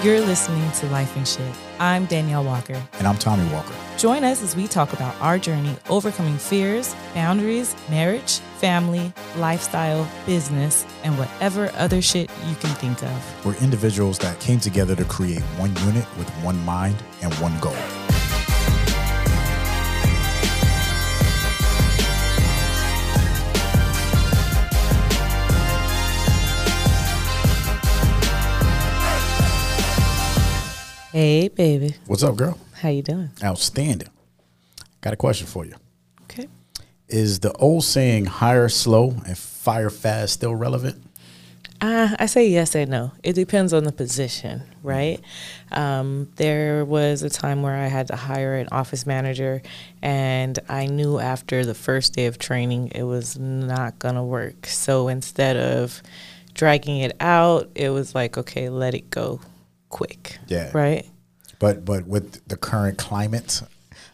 You're listening to Life and Shit. I'm Danielle Walker. And I'm Tommy Walker. Join us as we talk about our journey overcoming fears, boundaries, marriage, family, lifestyle, business, and whatever other shit you can think of. We're individuals that came together to create one unit with one mind and one goal. Hey, baby. What's up, girl? How you doing? Outstanding. Got a question for you. Okay. Is the old saying hire slow and fire fast still relevant? Uh, I say yes and no. It depends on the position, right? Um, there was a time where I had to hire an office manager, and I knew after the first day of training it was not going to work. So instead of dragging it out, it was like, okay, let it go quick. Yeah. Right? But but with the current climate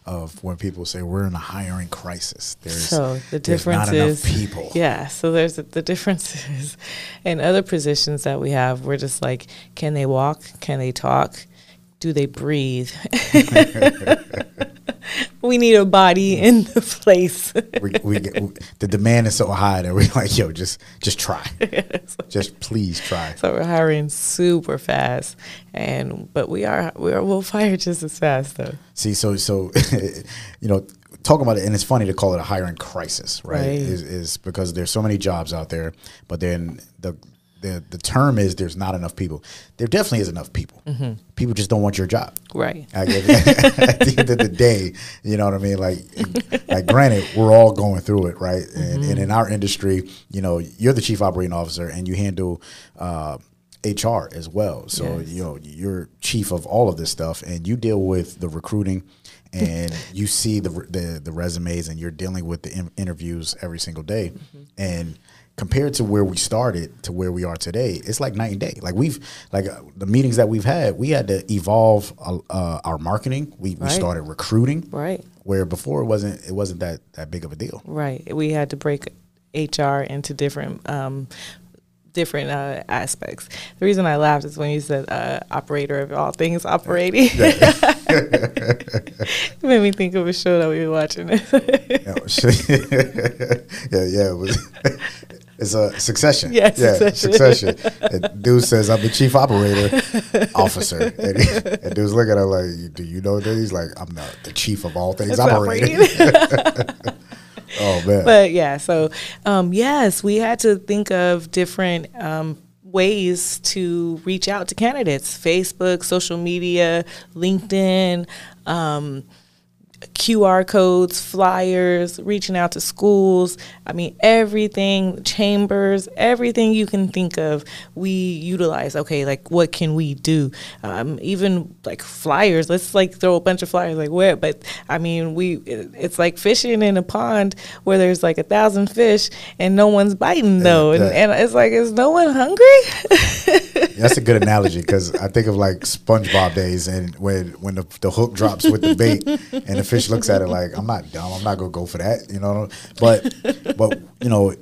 of when people say we're in a hiring crisis, there's so the there's difference not is enough people. Yeah, so there's the difference is in other positions that we have, we're just like, can they walk? Can they talk? Do they breathe? we need a body in the place. we, we get, we, the demand is so high that we're like, yo, just just try, just please try. so we're hiring super fast, and but we are we are we'll fire just as fast though. See, so so you know, talking about it, and it's funny to call it a hiring crisis, right? Right. Is, is because there's so many jobs out there, but then the the the term is there's not enough people. There definitely is enough people. Mm-hmm. People just don't want your job. Right. It. At the end of the day, you know what I mean. Like, like granted, we're all going through it, right? And, and mm-hmm. in our industry, you know, you're the chief operating officer, and you handle. Uh, HR as well, so Yes. you know you're chief of all of this stuff, and you deal with the recruiting, and you see the the, the resumes, and you're dealing with the in- interviews every single day, mm-hmm. and compared to where we started to where we are today, it's like night and day. Like we've like uh, the meetings that we've had, we had to evolve uh, uh, our marketing. We, we Right. started recruiting, Right. where before it wasn't it wasn't that that big of a deal. Right. We had to break HR into different um, different uh, aspects. The reason I laughed is when you said uh, operator of all things operating. it made me think of a show that we were watching. Yeah, yeah, yeah. It was, it's a succession. Yeah, Succession. succession. And dude says, "I'm the chief operator officer," and, he, and dude's looking at him like, "Do you know that?" He's like, "I'm the, the chief of all things operating." oh man, but yeah, so um, yes, we had to think of different um, ways to reach out to candidates: Facebook, social media, LinkedIn. Um, QR codes, flyers, reaching out to schools. I mean, everything, chambers, everything you can think of, we utilize. Okay, like what can we do? Um, even like flyers. Let's like throw a bunch of flyers. Like where? But I mean, we it- it's like fishing in a pond where there's like a thousand fish and no one's biting though, and, and it's like, is no one hungry? that's a good analogy because I think of like SpongeBob days, and when when the, the hook drops with the bait, and the fish looks at it like, "I'm not dumb. I'm not gonna go for that," you know. But but you know,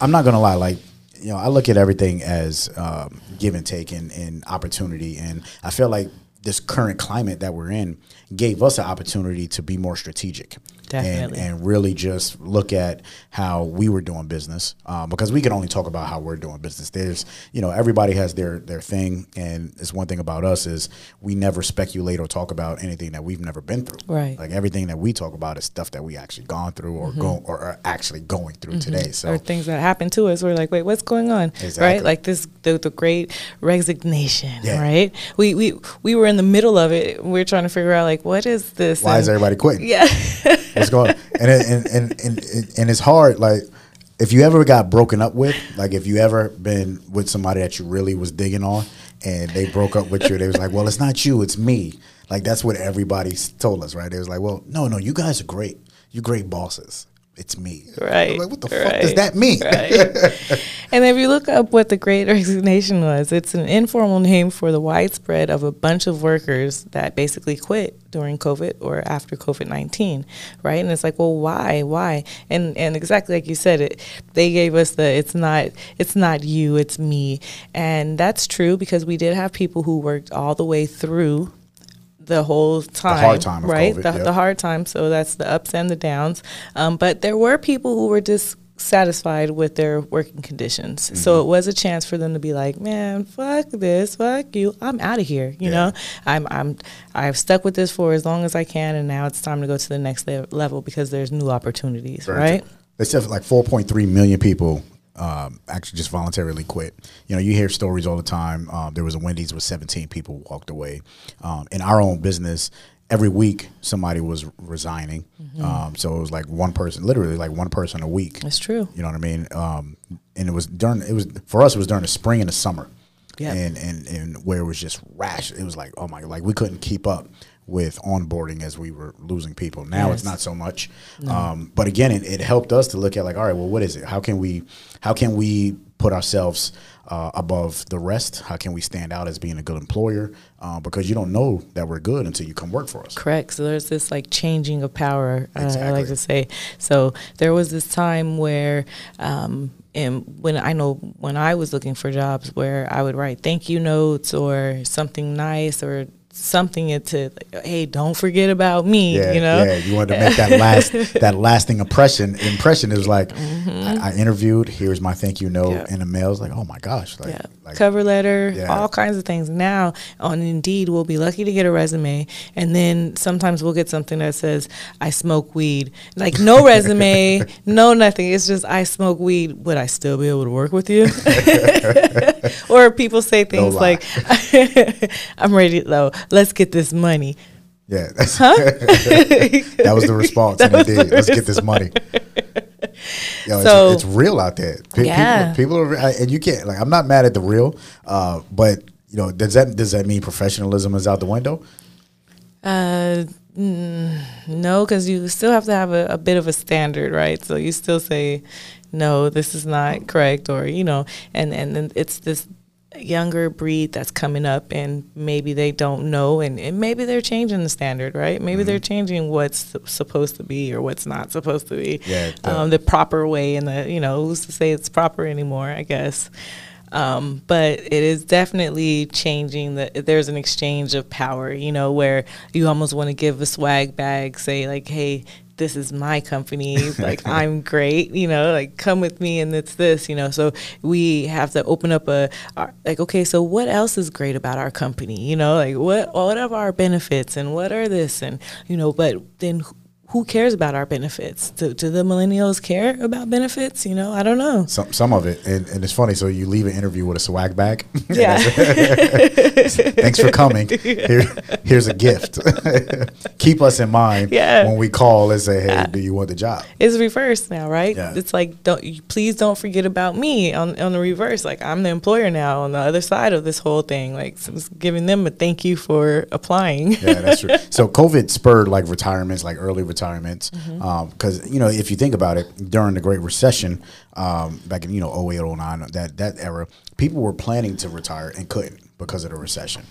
I'm not gonna lie. Like you know, I look at everything as um, give and take and, and opportunity, and I feel like this current climate that we're in gave us an opportunity to be more strategic. Definitely. And, and really just look at how we were doing business um, because we can only talk about how we're doing business. There's, you know, everybody has their their thing, and it's one thing about us is we never speculate or talk about anything that we've never been through. Right. Like everything that we talk about is stuff that we actually gone through or go or are actually going through today. So or things that happen to us. We're like, wait, what's going on? Exactly. Right? Like this, the, the great resignation. Yeah. Right? We we we were in the middle of it. We're trying to figure out like, what is this? why is everybody quitting? Yeah. Going? And, it, and, and, and, and, it's hard. Like, if you ever got broken up with, like, if you ever been with somebody that you really was digging on and they broke up with you, they was like, well, it's not you, it's me. Like, that's what everybody told us, right? They was like, well, no, no, you guys are great. You're great bosses. It's me. Right. Like, what the right, fuck does that mean? Right. and if you look up what the Great Resignation was, it's an informal name for the widespread of a bunch of workers that basically quit during COVID or after COVID nineteen, right? And it's like, well, why, why? And and exactly like you said, it they gave us the it's not it's not you, it's me, and that's true because we did have people who worked all the way through the whole time, hard time of right? COVID, the, yep. the hard time. So that's the ups and the downs. Um, but there were people who were dissatisfied with their working conditions. Mm-hmm. So it was a chance for them to be like, "Man, fuck this, fuck you, I'm out of here." You Yeah. know, I'm I'm I've stuck with this for as long as I can, and now it's time to go to the next le- level because there's new opportunities, Very right? true. They said like 4.3 million people um, actually just voluntarily quit. You know, you hear stories all the time. Um, there was a Wendy's with 17 people walked away. Um, in our own business, every week somebody was resigning. Mm-hmm. Um, so it was like one person, literally like one person a week. That's true. You know what I mean? Um, and it was during it was for us. It was during the spring and the summer, Yeah. and and and where it was just rash. It was like oh my, god, like we couldn't keep up with onboarding as we were losing people. Now it's not so much, um, but again, it, it helped us to look at like all right, well, what is it? How can we how can we put ourselves uh, above the rest? How can we stand out as being a good employer? Uh, because you don't know that we're good until you come work for us. Correct. So there's this like changing of power. Uh, I like to say. So there was this time where, um, and when I know when I was looking for jobs, where I would write thank you notes or something nice or something into like, hey, don't forget about me. Yeah, you know. yeah. You wanted to make that last that lasting impression. Impression was like I, I interviewed. Here's my thank you note, Mm-hmm. Yeah. and the mail was like, oh my gosh, like, Yeah, like cover letter, Yeah. all kinds of things. Now on Indeed, we'll be lucky to get a resume, and then sometimes we'll get something that says "I smoke weed." Like no resume, no nothing. It's just I smoke weed. Would I still be able to work with you? or people say things lie. like, "I'm ready though. Let's get this money." yeah. That's, that was the response, and was they the did. Let's get this money. Yo, So- it's, it's real out there. Pe- Yeah. People, people are, and you can't like. I'm not mad at the real, uh, but you know, does that does that mean professionalism is out the window? Uh, mm, no, because you still have to have a, a bit of a standard, right? So you still say, no, this is not correct, or you know, and and then it's this younger breed that's coming up, and maybe they don't know, and, and maybe they're changing the standard, right? Maybe they're changing what's supposed to be or what's not supposed to be, Yeah, the- um, the proper way, and the you know, who's to say it's proper anymore? I guess. Um, but it is definitely changing. That there's an exchange of power, you know, where you almost want to give a swag bag, say like, "Hey, this is my company. Like I'm great, you know. Like come with me, and it's this, you know." So we have to open up a our, like, okay, so what else is great about our company? You know, like what what are our benefits and what are this and you know, but then. Who- cares about our benefits? Do, do the millennials care about benefits? You know, I don't know. Some some of it, and, and it's funny. So you leave an interview with a swag bag. Yeah. Thanks for coming. Here, here's a gift. Keep us in mind Yeah. when we call and say, "Hey, uh, do you want the job?" it's reversed now, right? Yeah. It's like don't please don't forget about me on on the reverse. Like I'm the employer now on the other side of this whole thing. Like so giving them a thank you for applying. Yeah, that's true. So COVID spurred like retirements, like early retirements, because mm-hmm. um, you know if you think about it, during the Great Recession, um, back in you know 08, 09, that that era, people were planning to retire and couldn't because of the recession.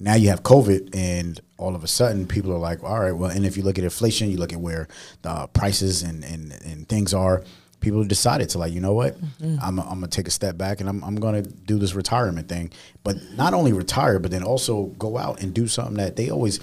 Now you have COVID, and all of a sudden, people are like, "All right, well." And if you look at inflation, you look at where the prices and and, and things are. People have decided to like, you know what, mm-hmm. I'm, I'm gonna take a step back and I'm, I'm gonna do this retirement thing. But not only retire, but then also go out and do something that they always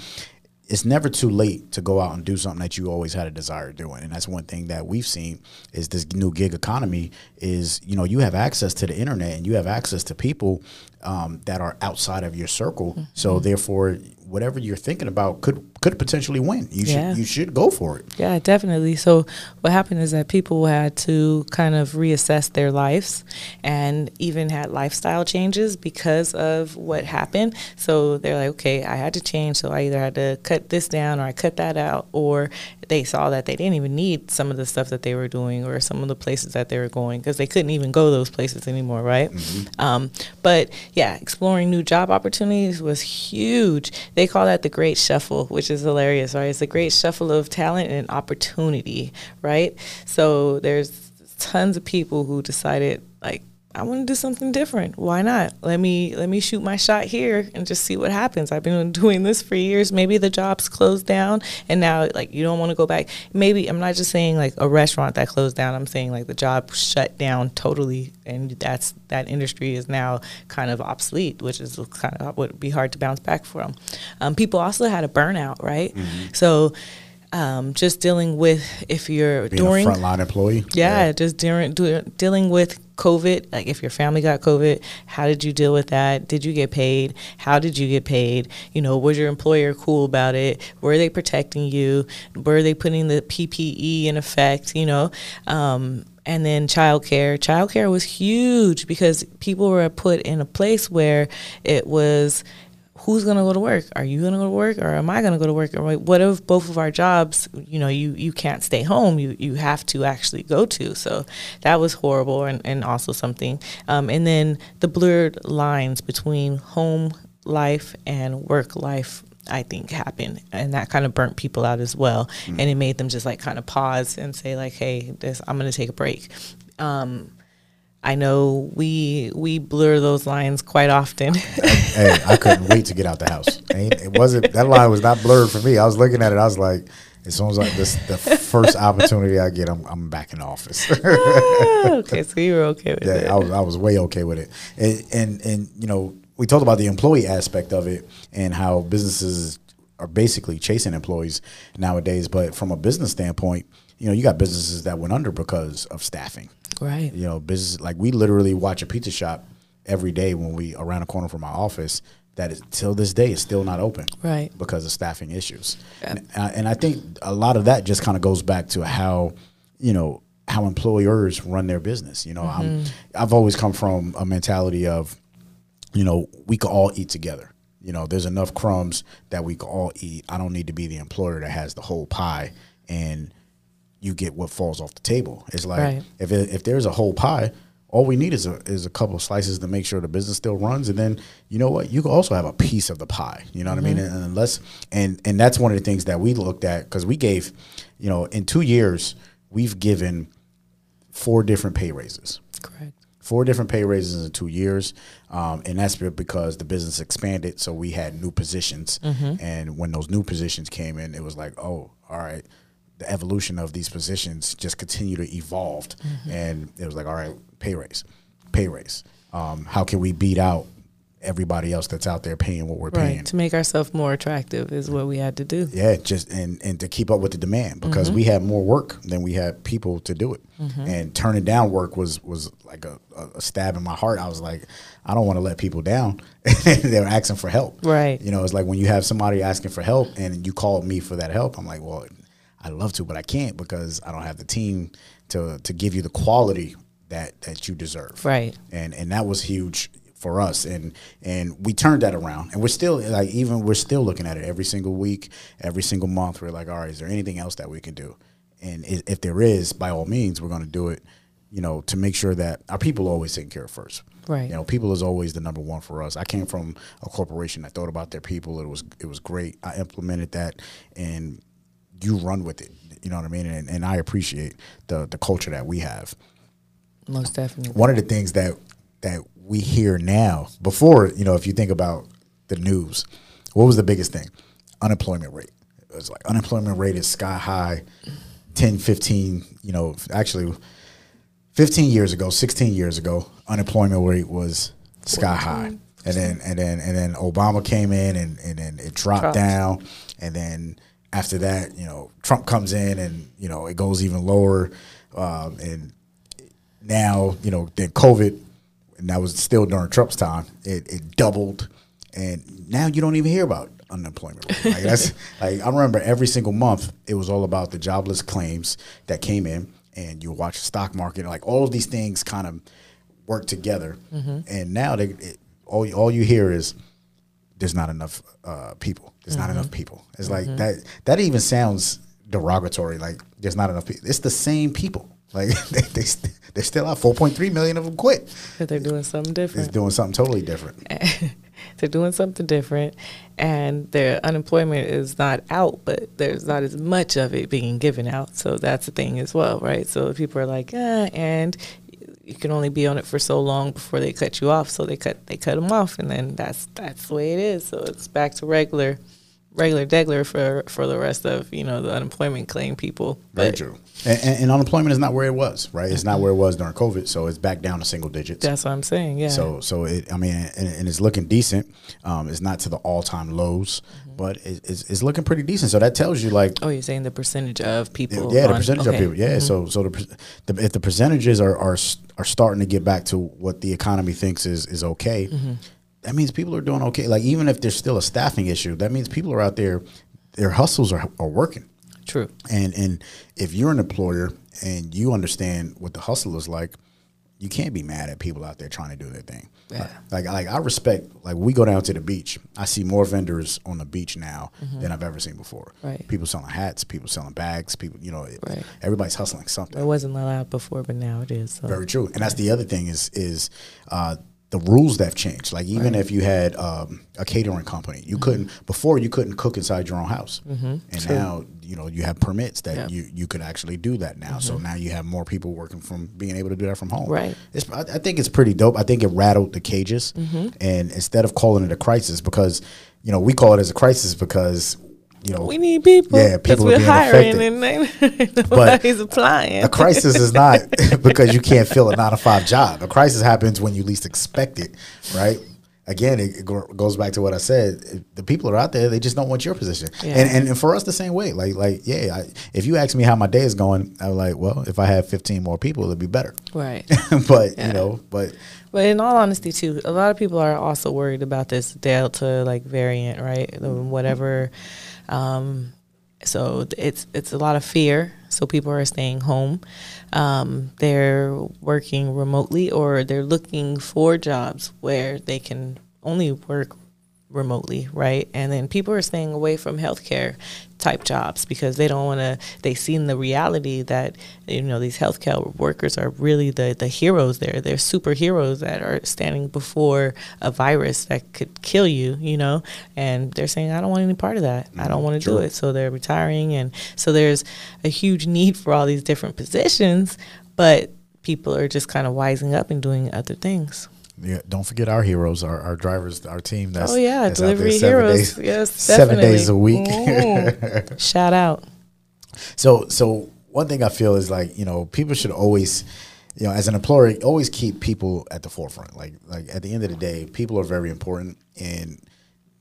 it's never too late to go out and do something that you always had a desire doing. And that's one thing that we've seen is this new gig economy is you know you have access to the internet and you have access to people um, that are outside of your circle. So therefore whatever you're thinking about could could potentially win you Yeah. should you should go for it Yeah, definitely. So what happened is that people had to kind of reassess their lives and even had lifestyle changes because of what happened. So they're like, okay, I had to change. So I either had to cut this down or I cut that out or they saw that they didn't even need some of the stuff that they were doing or some of the places that they were going because they couldn't even go those places anymore, right? Mm-hmm. Um, but yeah, exploring new job opportunities was huge. They call that the great shuffle, which is hilarious, right? It's the great shuffle of talent and opportunity, right? So there's tons of people who decided like I want to do something different. Why not? Let me let me shoot my shot here and just see what happens. I've been doing this for years. Maybe the job's closed down and now like you don't want to go back. Maybe I'm not just saying like a restaurant that closed down. I'm saying like the job shut down totally and that's that industry is now kind of obsolete, which is kind of would be hard to bounce back from. Um, people also had a burnout, right? Mm-hmm. So um, just dealing with if you're Being during a frontline employee. Yeah, yeah. just during do, dealing with COVID. Like if your family got COVID, how did you deal with that? Did you get paid? How did you get paid? You know, was your employer cool about it? Were they protecting you? Were they putting the PPE in effect? You know, um, and then childcare. Childcare was huge because people were put in a place where it was who's going to go to work? Are you going to go to work or am I going to go to work? Or what if both of our jobs, you know, you, you can't stay home, you, you have to actually go to. So that was horrible and, and also something. Um, and then the blurred lines between home life and work life I think happened, and that kind of burnt people out as well, mm-hmm. and it made them just like kind of pause and say like, "Hey, this I'm going to take a break." Um, I know we we blur those lines quite often. hey, I couldn't wait to get out the house. It wasn't that line was not blurred for me. I was looking at it. I was like, as soon as like this, the first opportunity I get, I'm, I'm back in the office. ah, okay, so you were okay with yeah, it. I was I was way okay with it, and, and and you know we talked about the employee aspect of it and how businesses are basically chasing employees nowadays. But from a business standpoint, you know you got businesses that went under because of staffing Right. You know, business like we literally watch a pizza shop every day when we around the corner from my office that is till this day is still not open. Right. Because of staffing issues. Yeah. And, uh, and I think a lot of that just kind of goes back to how, you know, how employers run their business. You know, mm-hmm. I've always come from a mentality of, you know, we can all eat together. You know, there's enough crumbs that we can all eat. I don't need to be the employer that has the whole pie and you get what falls off the table. It's like right. if it, if there's a whole pie, all we need is a is a couple of slices to make sure the business still runs, and then you know what, you can also have a piece of the pie. You know what mm-hmm. I mean? Mm-hmm. And, and unless and and that's one of the things that we looked at because we gave, you know, in two years we've given four different pay raises. Correct. Four different pay raises in two years, um, and that's because the business expanded, so we had new positions, mm-hmm. and when those new positions came in, it was like, oh, all right the evolution of these positions just continue to evolve. Mm-hmm. And it was like, all right, pay raise, pay raise. Um, how can we beat out everybody else that's out there paying what we're right. paying to make ourselves more attractive is what we had to do yeah just and and to keep up with the demand because mm-hmm. we had more work than we had people to do it mm-hmm. and turning down work was was like a, a, stab in my heart i was like i don't want to let people down they're asking for help right you know it's like when you have somebody asking for help and you call me for that help i'm like well I love to, but I can't because I don't have the team to to give you the quality that that you deserve. Right. And and that was huge for us. And and we turned that around. And we're still like even we're still looking at it every single week every single month. We're like all right is there anything else that we can do? And if there is by all means we're going to do it you know to make sure that our people are always taken care of first. Right. You know people is always the number one for us. I came from a corporation that thought about their people. It was it was great. I implemented that. And you run with it. You know what I mean? And, and I appreciate the the culture that we have. Most definitely. One of the things that that we hear now, before you know, if you think about the news, what was the biggest thing? Unemployment rate. It was like unemployment rate is sky high. 10, 15, you know, actually 15 years ago, 16 years ago, unemployment rate was sky high. And then and then and then Obama came in and, and then it dropped, dropped. down and then after that, you know, Trump comes in and you know it goes even lower, um, and now you know then COVID, and that was still during Trump's time. It, it doubled, and now you don't even hear about unemployment. Rate. Like that's like I remember every single month it was all about the jobless claims that came in, and you watch the stock market, like all of these things kind of work together, mm-hmm. and now they it, all all you hear is there's not enough uh, people. There's mm-hmm. not enough people. It's mm-hmm. like that. That even sounds derogatory. Like there's not enough people. It's the same people. Like they, they st- they're still out. 4.3 million of them quit. But they're doing something different. It's different. doing something totally different. they're doing something different, and their unemployment is not out, but there's not as much of it being given out. So that's the thing as well, right? So people are like, ah, and you can only be on it for so long before they cut you off. So they cut they cut them off, and then that's that's the way it is. So it's back to regular. Regular degler for for the rest of you know the unemployment claim people. Very But true. And, and, and unemployment is not where it was, right? It's not where it was during COVID, so it's back down to single digits. That's what I'm saying. Yeah. So, so it, I mean, and, and it's looking decent. Um, it's not to the all time lows. But it, it's, it's looking pretty decent. So that tells you, like, oh, you're saying the percentage of people? yeah, the on- percentage okay. Mm-hmm. of people. Yeah, so so the, the if the percentages are, are are starting to get back to what the economy thinks is is okay, Mm-hmm. that means people are doing okay. Like even if there's still a staffing issue, that means people are out there, their hustles are are working. True. And and if you're an employer and you understand what the hustle is like, you can't be mad at people out there trying to do their thing. Yeah. Like like I respect like we go down to the beach. I see more vendors on the beach now than I've ever seen before. Mm-hmm. Right. People selling hats, people selling bags, people you know, it- Right. everybody's hustling something. It wasn't allowed before, but now it is. So. Very true. And that's the other thing is is uh, the rules that have changed. Like even if you had um, a catering company, Mm-hmm. you couldn't before you couldn't cook inside your own house, and now you know you have permits that Yeah. Mm-hmm. you you could actually do that now. So now you have more people working from being able to do that from home. Right. It's, I, I think it's pretty dope. I think it rattled the cages, Mm-hmm. and instead of calling it a crisis, because you know we call it as a crisis because you know We need people. Yeah, people are we're being hiring affected. and nobody's applying. a crisis is not because you can't fill a nine to five job. A crisis happens when you least expect it, right? Again, it, goes back to what I said. The people are out there; they just don't want your position. Yeah. And, and and for us, the same way. Like like yeah, I, if you ask me how my day is going, I'm like, well, if I had 15 more people, it'd be better. right. but Yeah. you know, but But in all honesty, too, a lot of people are also worried about this Delta like variant, right? The mm-hmm. Whatever. Um, so it's it's a lot of fear. So people are staying home. Um, they're working remotely, or they're looking for jobs where they can only work remotely, right? And then people are staying away from healthcare type jobs because they don't want to. They've seen the reality that you know these healthcare workers are really the the heroes. There, they're superheroes that are standing before a virus that could kill you. You know, and they're saying, "I don't want any part of that. I don't mm-hmm. want to do it." So they're retiring, and so there's a huge need for all these different positions, but people are just kind of wising up and doing other things. Yeah, don't forget our heroes, our, our drivers, our team. That's oh yeah, that's delivery seven heroes. days- yes, seven days a week. Mm. Shout out. So, so one thing I feel is like you know people should always, you know, as an employer, always keep people at the forefront. Like, like at the end of the day, people are very important, and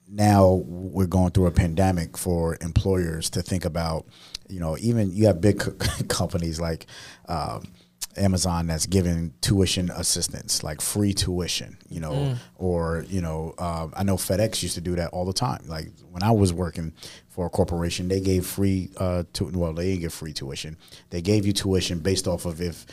now we're going through a pandemic for employers to think about. You know, even you have big co- companies like. Um, Amazon that's giving tuition assistance, like free tuition, you know, or you know, um, I know FedEx used to do that all the time. Like when I was working for a corporation, they gave free, uh, tu- well, they didn't give free tuition. They gave you tuition based off of if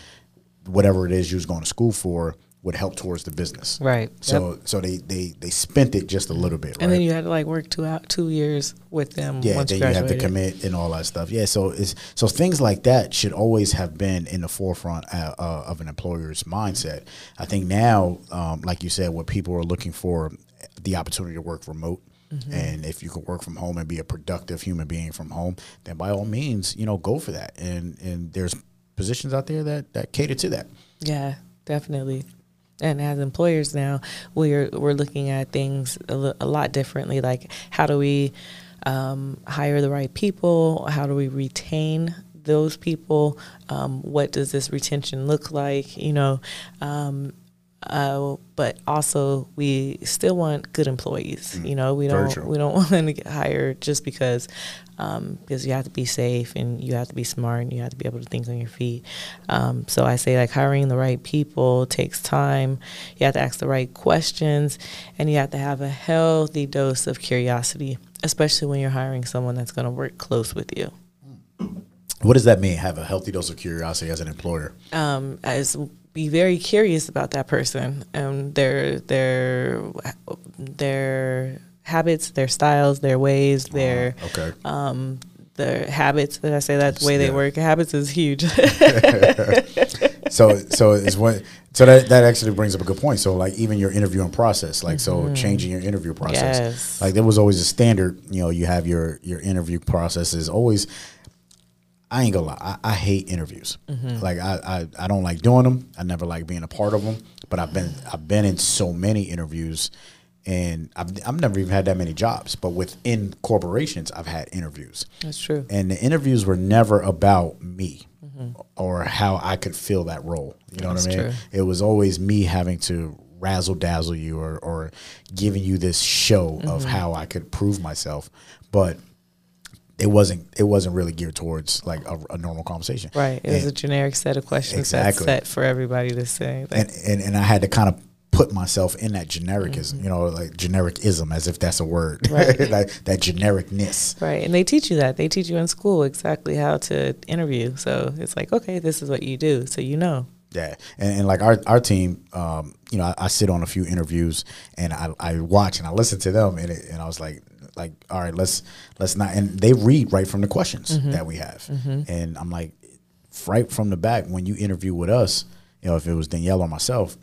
whatever it is you was going to school for would help towards the business. Right. So, so they they they spent it just a little bit, right? And then you had to like work two out two years with them. Yeah, once then you you have to commit and all that stuff. Yeah, so it's so things like that should always have been in the forefront uh, uh, of an employer's mindset. I think now, um, like you said, what people are looking for the opportunity to work remote. Mm-hmm. And if you can work from home and be a productive human being from home, then by all means, you know, go for that. And and there's positions out there that that cater to that. Yeah, definitely. And as employers now, we're we're looking at things a, lo- a lot differently. Like, how do we um, hire the right people? How do we retain those people? Um, what does this retention look like? You know, um, uh, but also we still want good employees. You know, we Very don't true. we don't want them to get hired just because um, because you have to be safe and you have to be smart and you have to be able to think on your feet. Um, so I say like hiring the right people takes time. You have to ask the right questions and you have to have a healthy dose of curiosity, especially when you're hiring someone that's going to work close with you. What does that mean? Have a healthy dose of curiosity as an employer. um, as be very curious about that person and their their their habits, their styles, their ways, their okay. um, the habits. Did I say that the way they work? Habits is huge. so so it's what so that that actually brings up a good point. So like even your interviewing process, like so changing your interview process. Yes. Like there was always a standard, you know, you have your your interview process is always I ain't gonna lie, I, I hate interviews. Like I, I I don't like doing them. I never like being a part of them. But I've been I've been in so many interviews and I've I've never even had that many jobs. But within corporations I've had interviews. That's true. And the interviews were never about me or how I could fill that role. You know That's what I mean? true. It was always me having to razzle dazzle you or, or giving you this show of Mm-hmm. how I could prove myself. But it wasn't it wasn't really geared towards like a, a normal conversation. Right. It was a generic set of questions Exactly. set for everybody to say. and, and and I had to kind of put myself in that genericism, you know, like genericism, as if that's a word, Mm-hmm. Right. like that genericness. Right. And they teach you that. They teach you in school exactly how to interview. So it's like, okay, this is what you do. So you know. Yeah, and, and like our our team, um, you know, I, I sit on a few interviews and I, I watch and I listen to them, and it, and I was like, like, all right, let's let's not, and they read right from the questions mm-hmm. that we have, mm-hmm. and I'm like, right from the back when you interview with us, you know, if it was Danielle or myself,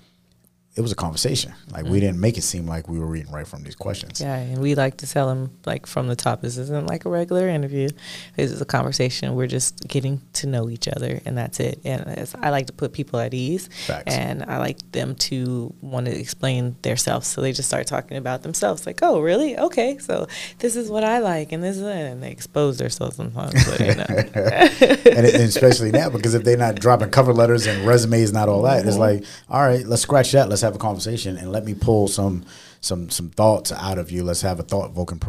it was a conversation. Like we mm. didn't make it seem like we were reading right from these questions. Yeah. And we like to tell them, like, from the top, this isn't like a regular interview. This is a conversation. We're just getting to know each other, and that's it. And it's, I like to put people at ease. Facts. And I like them to want to explain themselves. So they just start talking about themselves. Like, oh, really? Okay. So this is what I like, and this is. And they expose themselves sometimes. But, you know. and, and especially now because if they're not dropping cover letters and resumes, not all that, it's mm-hmm. like, all right, let's scratch that. Let's have a conversation and let me pull some some some thoughts out of you. Let's have a thought provoking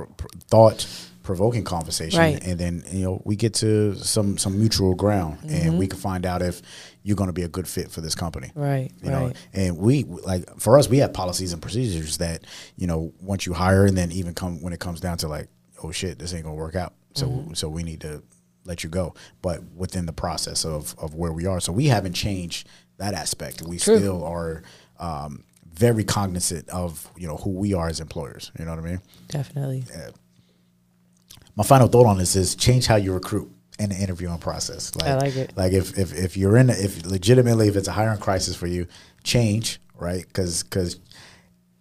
thought provoking conversation, Right. and then you know we get to some some mutual ground, and we can find out if you're going to be a good fit for this company. Right, You know, and we like for us, we have policies and procedures that you know once you hire, and then even come when it comes down to like, oh shit, this ain't gonna work out. So Mm-hmm. so we need to let you go. But within the process of of where we are, so we haven't changed that aspect. We True. still are um, very cognizant of you know who we are as employers. You know what I mean? Definitely. my final thought on this is change how you recruit in the interviewing process. Like, I like it. Like if if, if you're in, if legitimately, if it's a hiring crisis for you, change right because because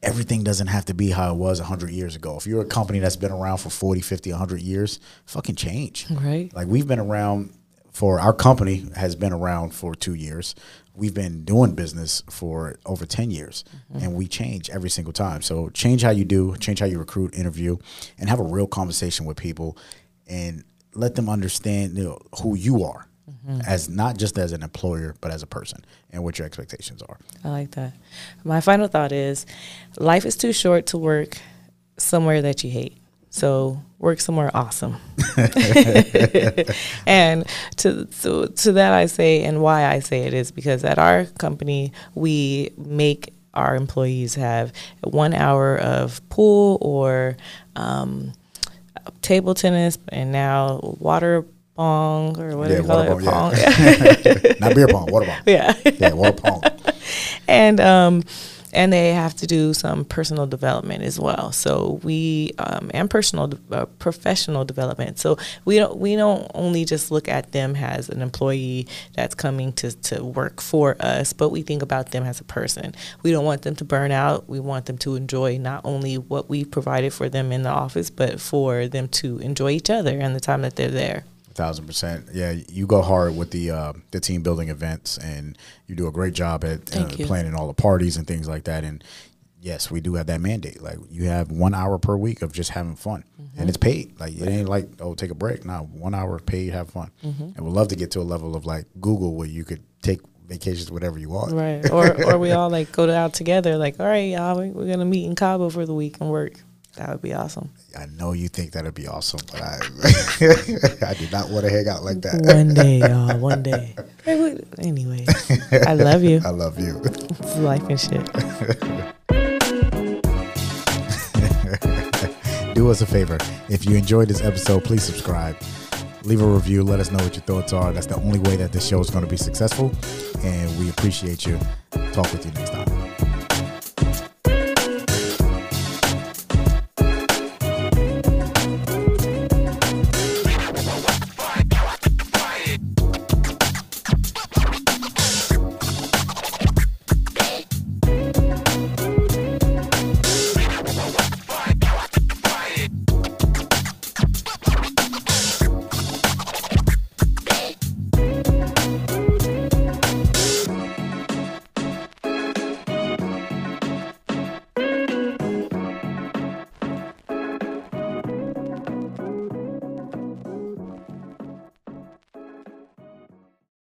everything doesn't have to be how it was 100 years ago. If you're a company that's been around for 40, 50, 100 years, fucking change. Right. Like we've been around for our company has been around for 2 years. We've been doing business for over 10 years Mm-hmm. and we change every single time. So change how you do, change how you recruit, interview and have a real conversation with people and let them understand you know, who you are. Mm-hmm. As not just as an employer, but as a person, and what your expectations are. I like that. My final thought is life is too short to work somewhere that you hate. So work somewhere awesome. and to, to to that I say and why I say it is because at our company we make our employees have one hour of pool or um, table tennis and now water pong or what do Yeah, you call water it? pong, Pong. yeah. Not beer pong, water pong. yeah. Yeah, water pong. and um, and they have to do some personal development as well. So we um, and personal uh, professional development. So we don't we don't only just look at them as an employee that's coming to to work for us, but we think about them as a person. We don't want them to burn out. We want them to enjoy not only what we provided for them in the office, but for them to enjoy each other and the time that they're there. Thousand percent. Yeah, you go hard with the uh, the team building events, and you do a great job at uh, planning all the parties and things like that. And yes, we do have that mandate. Like you have one hour per week of just having fun, Mm-hmm. and it's paid. Like it ain't like oh take a break. Now one hour paid, have fun. Mm-hmm. And we'd love to get to a level of like Google where you could take vacations whatever you want. Right. Or or we all like go out together. Like, all right, y'all, we- we're gonna meet in Cabo for the week and work. That would be awesome. I know you think that'd be awesome, but I I did not want to hang out like that. One day, y'all. One day. Anyway, I love you. I love you. It's life and shit. do us a favor. If you enjoyed this episode, please subscribe. Leave a review. Let us know what your thoughts are. That's the only way that this show is going to be successful. And we appreciate you. Talk with you next time.